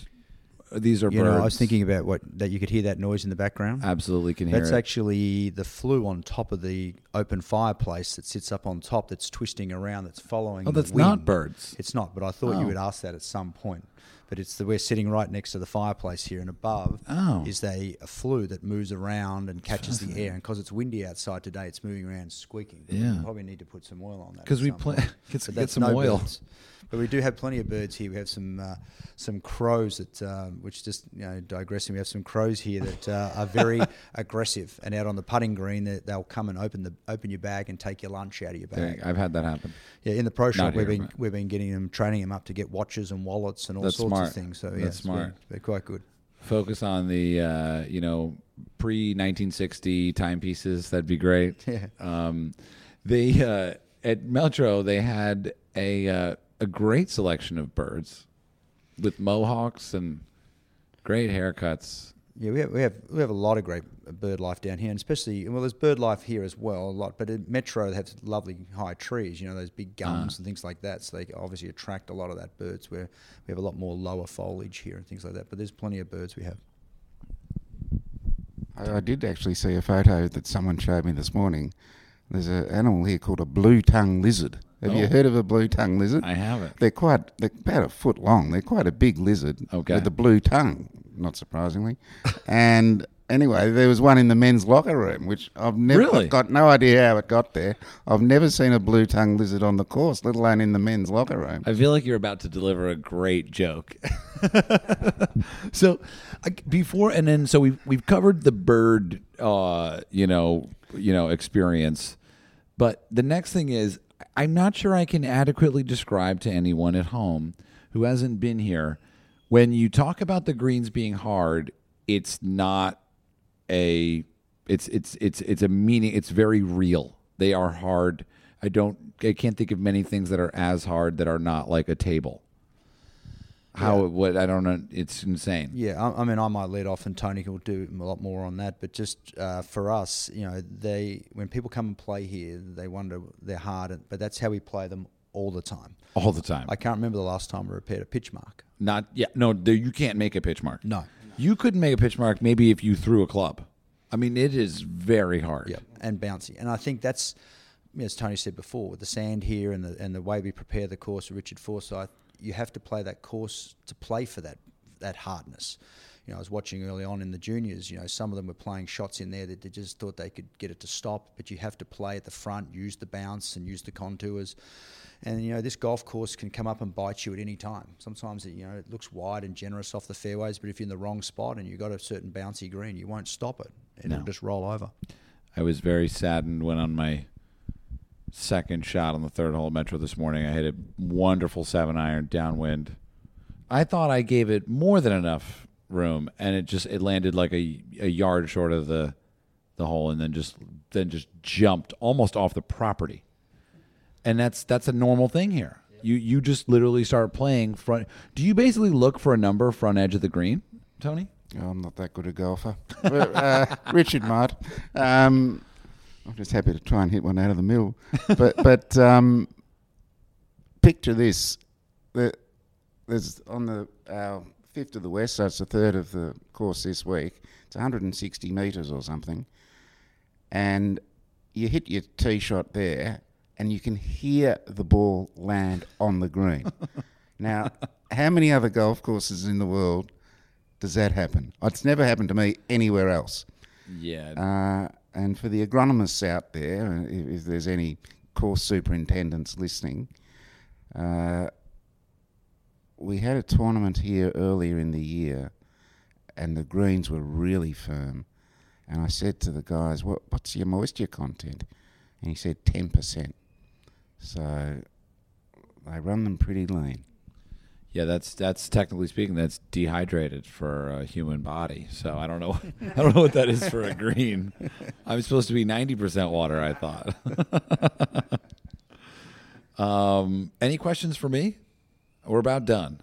A: these are
C: You
A: birds?
C: know, I was thinking about what that you could hear that noise in the background.
A: absolutely can hear
C: That's
A: it.
C: actually the flue on top of the open fireplace that sits up on top. That's twisting around. That's following.
A: oh,
C: the
A: that's not birds.
C: It's not, but I thought
A: Oh.
C: you would ask that at some point. But it's the we're sitting right next to the fireplace here, and above
A: Oh.
C: is a, a flue that moves around and catches the air. And because it's windy outside today, it's moving around, squeaking.
A: Yeah.
C: we probably need to put some oil on that because
A: we
C: some
A: pla- get some- get some oil.
C: But we do have plenty of birds here. We have some uh, some crows that, um, which just you know, digressing. We have some crows here that uh, are very aggressive, and out on the putting green, they, they'll come and open the open your bag and take your lunch out of your bag.
A: I've had that happen.
C: Yeah, in the pro shop, we've been we've been getting them, training them up to get watches and wallets and all
A: That's
C: sorts
A: smart.
C: of things. So yeah, been-
A: smart.
C: They're quite good.
A: Focus on the uh, you know pre 1960 timepieces. That'd be great.
C: Yeah.
A: Um, they uh, at Metro they had a uh, a great selection of birds with mohawks and great haircuts.
C: Yeah, we have, we have we have a lot of great bird life down here, and especially well, there's bird life here as well a lot. But at Metro, they have lovely high trees, you know, those big gums ah. and things like that. So they obviously attract a lot of that birds. Where we have a lot more lower foliage here and things like that. But there's plenty of birds we have.
B: I, I did actually see a photo that someone showed me this morning. There's an animal here called a blue tongue lizard. Have you
A: Oh.
B: heard of a blue tongue lizard?
A: I have it.
B: They're quite, they're about a foot long. They're quite a big lizard
A: Okay.
B: with a blue tongue, not surprisingly. and anyway, there was one in the men's locker room, which I've never
A: Really?
B: I've got no idea how it got there. I've never seen a blue tongue lizard on the course, let alone in the men's locker room.
A: I feel like you're about to deliver a great joke. so, I, before and then, so we've we've covered the bird, uh, you know, you know, experience. But the next thing is, I'm not sure I can adequately describe to anyone at home who hasn't been here. When you talk about the greens being hard, it's not a it's it's it's it's a meaning it's very real they are hard i don't i can't think of many things that are as hard that are not like a table how it what i don't know it's insane
C: Yeah, I, I mean, I might lead off, and Tony will do a lot more on that. But just uh, for us, you know, they when people come and play here, they wonder they're hard, but that's how we play them all the time.
A: all the time
C: I can't remember the last time we repaired a pitch mark.
A: not yeah no there, you can't make a pitch mark
C: No.
A: you couldn't make a pitch mark maybe if you threw a club i mean it is very hard
C: Yeah, and bouncy. And I think that's, as Tony said before, with the sand here and the and the way we prepare the course with Richard Forsyth, you have to play that course to play for that that hardness. You know, I was watching early on in the juniors. You know, some of them were playing shots in there that they just thought they could get it to stop, but you have to play at the front, use the bounce, and use the contours. And you know, this golf course can come up and bite you at any time. Sometimes it, you know it looks wide and generous off the fairways, but if you're in the wrong spot and you've got a certain bouncy green, you won't stop it. It'll
A: No.
C: just roll over.
A: I was very saddened when on my second shot on the third hole at Metro this morning, I hit a wonderful seven iron downwind. I thought I gave it more than enough room, and it just it landed like a a yard short of the the hole, and then just then just jumped almost off the property. And that's that's a normal thing here. You you just literally start playing front. Do you basically look for a number front edge of the green, Tony?
B: I'm not that good a golfer. Uh, Richard might. Um, I'm just happy to try and hit one out of the mill. But but um, picture this: the, there's on the our fifth of the west, so it's a third of the course this week. It's 160 metres or something, and you hit your tee shot there, and you can hear the ball land on the green. now, how many other golf courses in the world does that happen? It's never happened to me anywhere else.
A: Yeah.
B: Uh, and for the agronomists out there, uh, if, there's any course superintendents listening, uh, we had a tournament here earlier in the year, and the greens were really firm. And I said to the guys, what, What's your moisture content? And he said 10%. So they run them pretty lean.
A: Yeah, that's that's technically speaking, that's dehydrated for a human body. So I don't know, I don't know what that is for a green. I'm supposed to be ninety percent water. I thought. um, any questions for me? We're about done.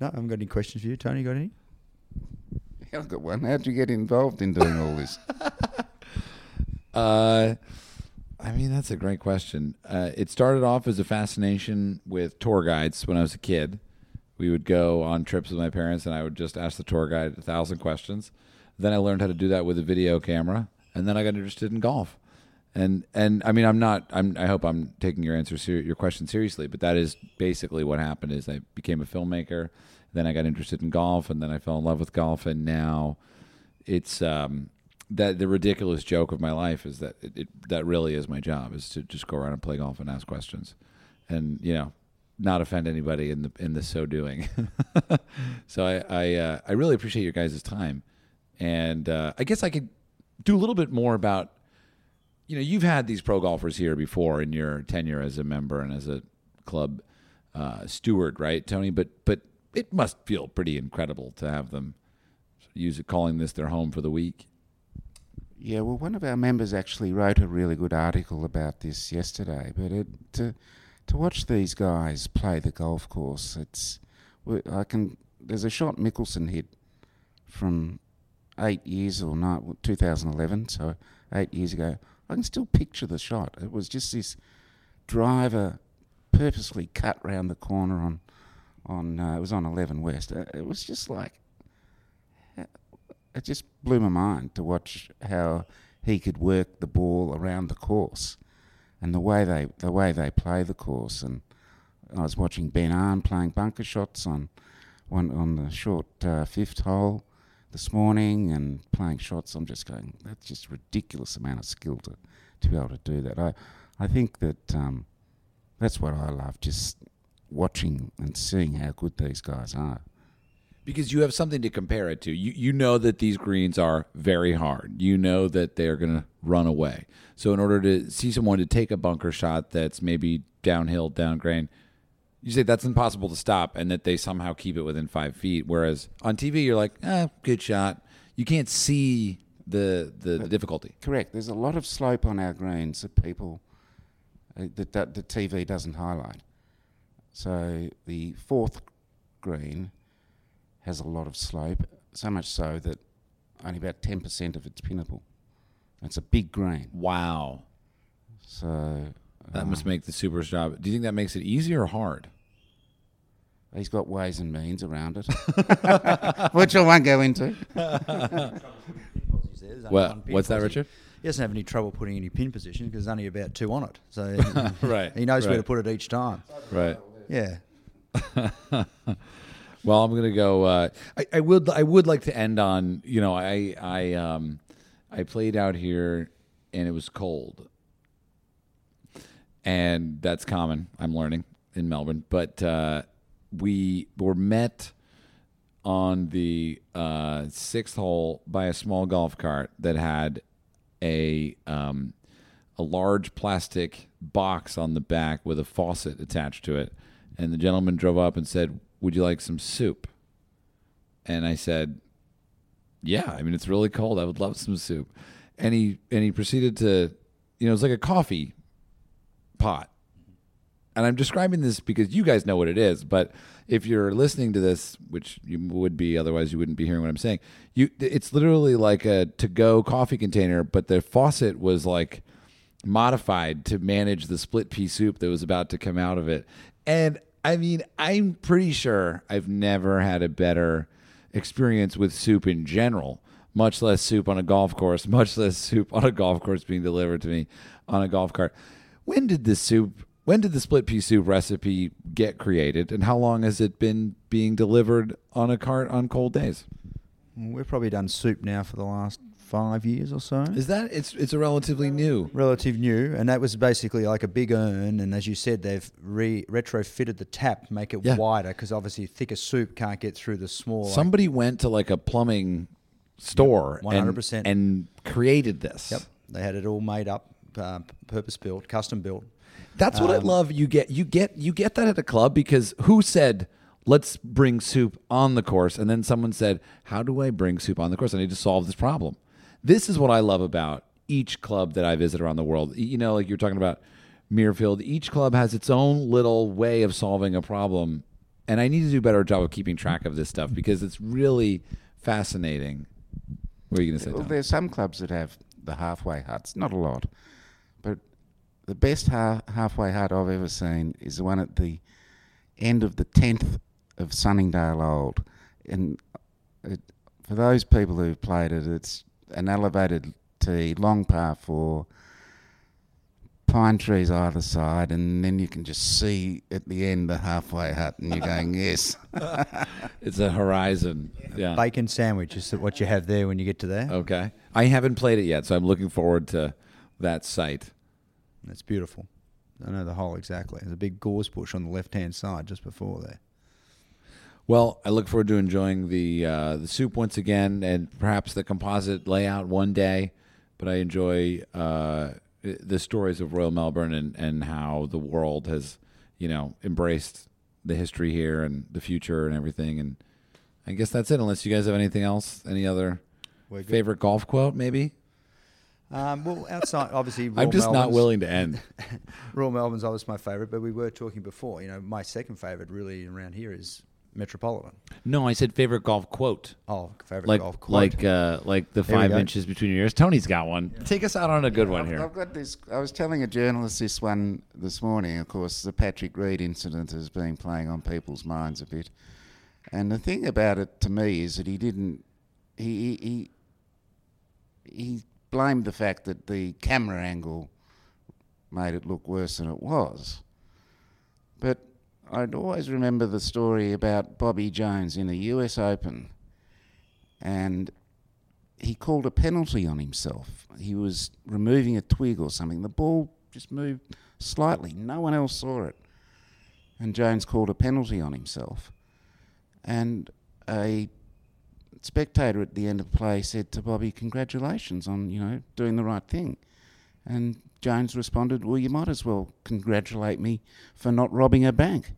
C: No, I haven't got any questions for you. Tony, You got any?
B: I've got one. How'd you get involved in doing all this?
A: Uh, I mean, that's a great question. Uh, it started off as a fascination with tour guides when I was a kid. We would go on trips with my parents, and I would just ask the tour guide a thousand questions. Then I learned how to do that with a video camera, and then I got interested in golf. And and I mean, I'm not. I'm. I hope I'm taking your answer, ser- your question seriously. But that is basically what happened. Is I became a filmmaker. Then I got interested in golf, and then I fell in love with golf, and now it's um, that the ridiculous joke of my life is that it, it, that really is my job is to just go around and play golf and ask questions, and you know, not offend anybody in the in the so doing. so I I, uh, I really appreciate your guys' time, and uh, I guess I could do a little bit more about. You know, you've had these pro golfers here before in your tenure as a member and as a club uh, steward, right, Tony? But but it must feel pretty incredible to have them use it, calling this their home for the week.
B: Yeah, well, one of our members actually wrote a really good article about this yesterday. But it, to to watch these guys play the golf course, it's I can. There's a shot Mickelson hit from eight years or not, 2011, so eight years ago. I can still picture the shot. It was just this driver purposely cut round the corner on on. Uh, it was on 11 West. Uh, It was just like it just blew my mind to watch how he could work the ball around the course and the way they the way they play the course. And I was watching Ben An playing bunker shots on one on the short uh, fifth hole this morning and playing shots. I'm just going that's just ridiculous amount of skill to, to be able to do that. I I think that um, that's what I love just watching and seeing how good these guys are
A: because you have something to compare it to. You you know that these greens are very hard. You know that they're going to run away. So in order to see someone to take a bunker shot that's maybe downhill, down grain, you say that's impossible to stop, and that they somehow keep it within five feet. Whereas on TV, you're like, ah, good shot. You can't see the the, the difficulty.
B: Correct. There's a lot of slope on our greens that people uh, that, that the TV doesn't highlight. So the fourth green has a lot of slope, so much so that only about ten percent of it's pinnable. It's a big grain.
A: Wow,
B: So
A: that must um, make the super's job. Do you think that makes it easy or hard?
B: he's got ways and means around it, which I won't go into.
A: Well, what's that, Richard?
C: He doesn't have any trouble putting any pin position because there's only about two on it. So
A: Right,
C: he knows where to put it each time.
A: Right.
C: Yeah.
A: Well, I'm gonna go. Uh, I, I would. I would like to end on. You know, I I um, I played out here, and it was cold, and that's common. I'm learning in Melbourne, but uh, we were met on the uh, sixth hole by a small golf cart that had a um, a large plastic box on the back with a faucet attached to it. And the gentleman drove up and said, "Would you like some soup?" And I said, "Yeah, I mean it's really cold. I would love some soup." And he and he proceeded to, you know, it's like a coffee pot. And I'm describing this because you guys know what it is, but if you're listening to this, which you would be, otherwise you wouldn't be hearing what I'm saying. You, it's literally like a to-go coffee container, but the faucet was like modified to manage the split pea soup that was about to come out of it. And I mean, I'm pretty sure I've never had a better experience with soup in general, much less soup on a golf course, much less soup on a golf course being delivered to me on a golf cart. When did this soup when did the split pea soup recipe get created and how long has it been being delivered on a cart on cold days?
C: We've probably done soup now for the last five years or so.
A: Is that it's it's a relatively new
C: relative new, and that was basically like a big urn. And as you said, they've re- retrofitted the tap, make it
A: Yeah.
C: wider because obviously thicker soup can't get through the small. like-
A: Somebody went to like a plumbing store
C: 100%.
A: and created this.
C: yep, they had it all made up, uh, purpose built, custom built.
A: That's what I love. You get you get you get that at a club because who said let's bring soup on the course and then someone said how do I bring soup on the course? I need to solve this problem. This is what I love about each club that I visit around the world. You know, like you're talking about Muirfield. Each club has its own little way of solving a problem, and I need to do a better job of keeping track of this stuff because it's really fascinating. What are you going to say?
B: Well,
A: Tom?
B: there's some clubs that have the halfway huts, not a lot, but the best ha- halfway hut I've ever seen is the one at the end of the tenth of Sunningdale Old, and it, for those people who've played it, it's an elevated tee, long par four, pine trees either side, and then you can just see at the end the halfway hut, and you're going, yes.
A: It's a horizon. Yeah.
C: Bacon sandwich is what you have there when you get to there.
A: Okay. I haven't played it yet, so I'm looking forward to that sight.
C: It's beautiful. I know the hole exactly. There's a big gorse bush on the left hand side just before there.
A: Well, I look forward to enjoying the uh, the soup once again, and perhaps the composite layout one day. But I enjoy uh, the stories of Royal Melbourne and, and how the world has, you know, embraced the history here and the future and everything. And I guess that's it. Unless you guys have anything else, any other favorite golf quote, maybe.
C: Um, well, outside, obviously,
A: I'm
C: Royal
A: just not willing to end.
C: Royal Melbourne's always my favourite, but we were talking before. You know, my second favourite really around here is Metropolitan.
A: No, I said favorite golf quote.
C: Oh, favourite
A: like
C: golf quote.
A: like uh, like the five inches between your ears. Tony's got one. Take us out on a good one
B: I've,
A: here.
B: I've got this. I was telling a journalist this one this morning. Of course, the Patrick Reed incident has been playing on people's minds a bit. And the thing about it to me is that he didn't. He he he, he blamed the fact that the camera angle made it look worse than it was. But I'd always remember the story about Bobby Jones in the U.S. Open, and he called a penalty on himself. He was removing a twig or something. The ball just moved slightly. No one else saw it. And Jones called a penalty on himself. And a spectator at the end of play said to Bobby, Congratulations on, you know, doing the right thing. And Jones responded, Well, you might as well congratulate me for not robbing a bank.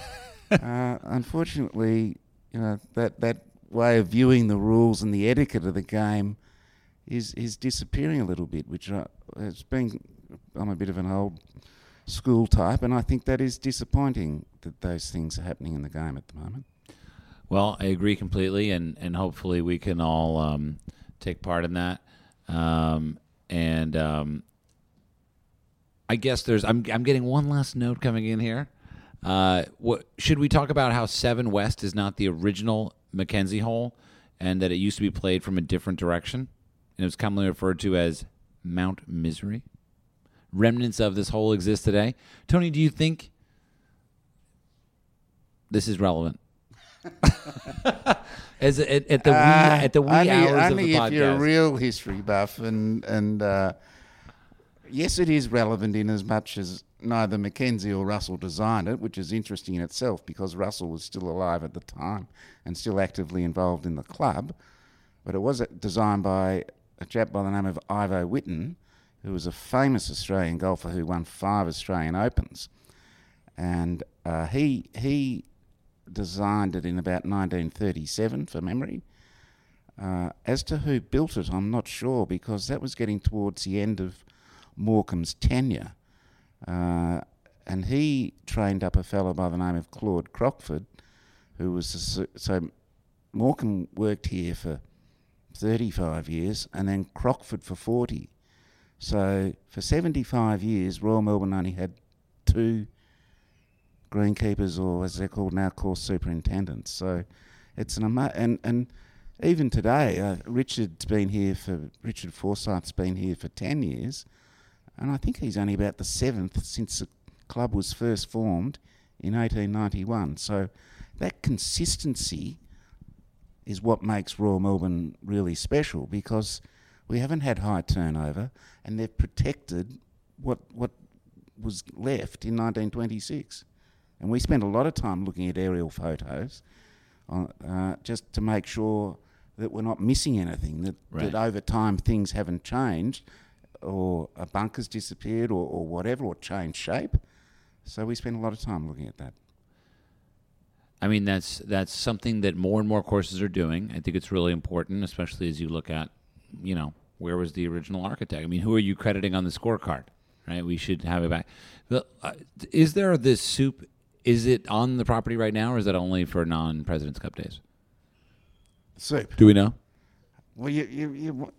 B: uh, unfortunately, you know, that, that way of viewing the rules and the etiquette of the game is is disappearing a little bit, which I, it's been. I'm a bit of an old school type, and I think that is disappointing that those things are happening in the game at the moment.
A: Well, I agree completely, and and hopefully we can all um, take part in that. Um, and um, I guess there's I'm I'm getting one last note coming in here. Uh, what should we talk about how Seven West is not the original Mackenzie hole, and that it used to be played from a different direction, and it was commonly referred to as Mount Misery. Remnants of this hole exist today. Tony, do you think this is relevant? As at, at the wee, at the wee
B: Uh, only,
A: hours
B: only
A: of
B: if
A: the
B: you're a real history buff, and and uh, yes, it is relevant in as much as neither Mackenzie or Russell designed it, which is interesting in itself because Russell was still alive at the time and still actively involved in the club. But it was designed by a chap by the name of Ivo Whitton, who was a famous Australian golfer who won five Australian Opens, and uh, he he designed it in about 1937, for memory. Uh, as to who built it, I'm not sure because that was getting towards the end of Morcom's tenure. Uh, and he trained up a fellow by the name of Claude Crockford, who was a, so Morecambe worked here for 35 years and then Crockford for 40. So for 75 years, Royal Melbourne only had two greenkeepers, or as they're called now, course superintendents. So it's an and and even today, uh, Richard's been here for Richard Forsyth's been here for 10 years, and I think he's only about the seventh since the club was first formed in 1891. So that consistency is what makes Royal Melbourne really special because we haven't had high turnover and they've protected what what was left in 1926. And we spent a lot of time looking at aerial photos on, uh, just to make sure that we're not missing anything, that,
A: Right.
B: that over time things haven't changed or a bunker's disappeared or, or whatever, or changed shape. So we spend a lot of time looking at that.
A: I mean, that's that's something that more and more courses are doing. I think it's really important, especially as you look at, you know, where was the original architect? I mean, who are you crediting on the scorecard? Right? We should have it back. But, uh, is there this soup? Is it on the property right now, or is that only for non-Presidents Cup days?
B: Soup.
A: Do we know?
B: Well, you, you, you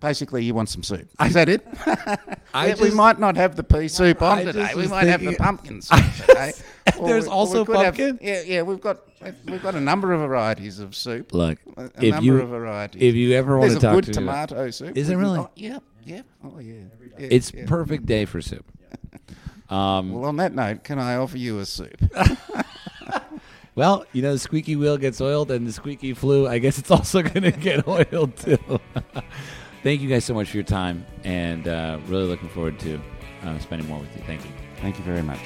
B: basically you want some soup. Is that it? Yeah, we might not have the pea soup on
A: I
B: today. We might have the pumpkin soup today. Or
A: There's
B: we- or
A: also
B: we could have-
A: pumpkin?
B: yeah, yeah. We've got we've got a number of varieties of soup.
A: Look,
B: a, a
A: if
B: number
A: you
B: of varieties.
A: if you ever want
B: There's
A: to
B: a
A: talk
B: good
A: to
B: tomato soup.
A: Is it really?
B: Oh, yeah, yeah. Oh, yeah. yeah
A: it's
B: yeah.
A: perfect day for soup. Um,
B: Well, on that note, can I offer you a soup?
A: Well, you know, the squeaky wheel gets oiled and the squeaky flue, I guess it's also going to get oiled too. Thank you guys so much for your time and uh, really looking forward to uh, spending more with you. Thank you.
B: Thank you very much.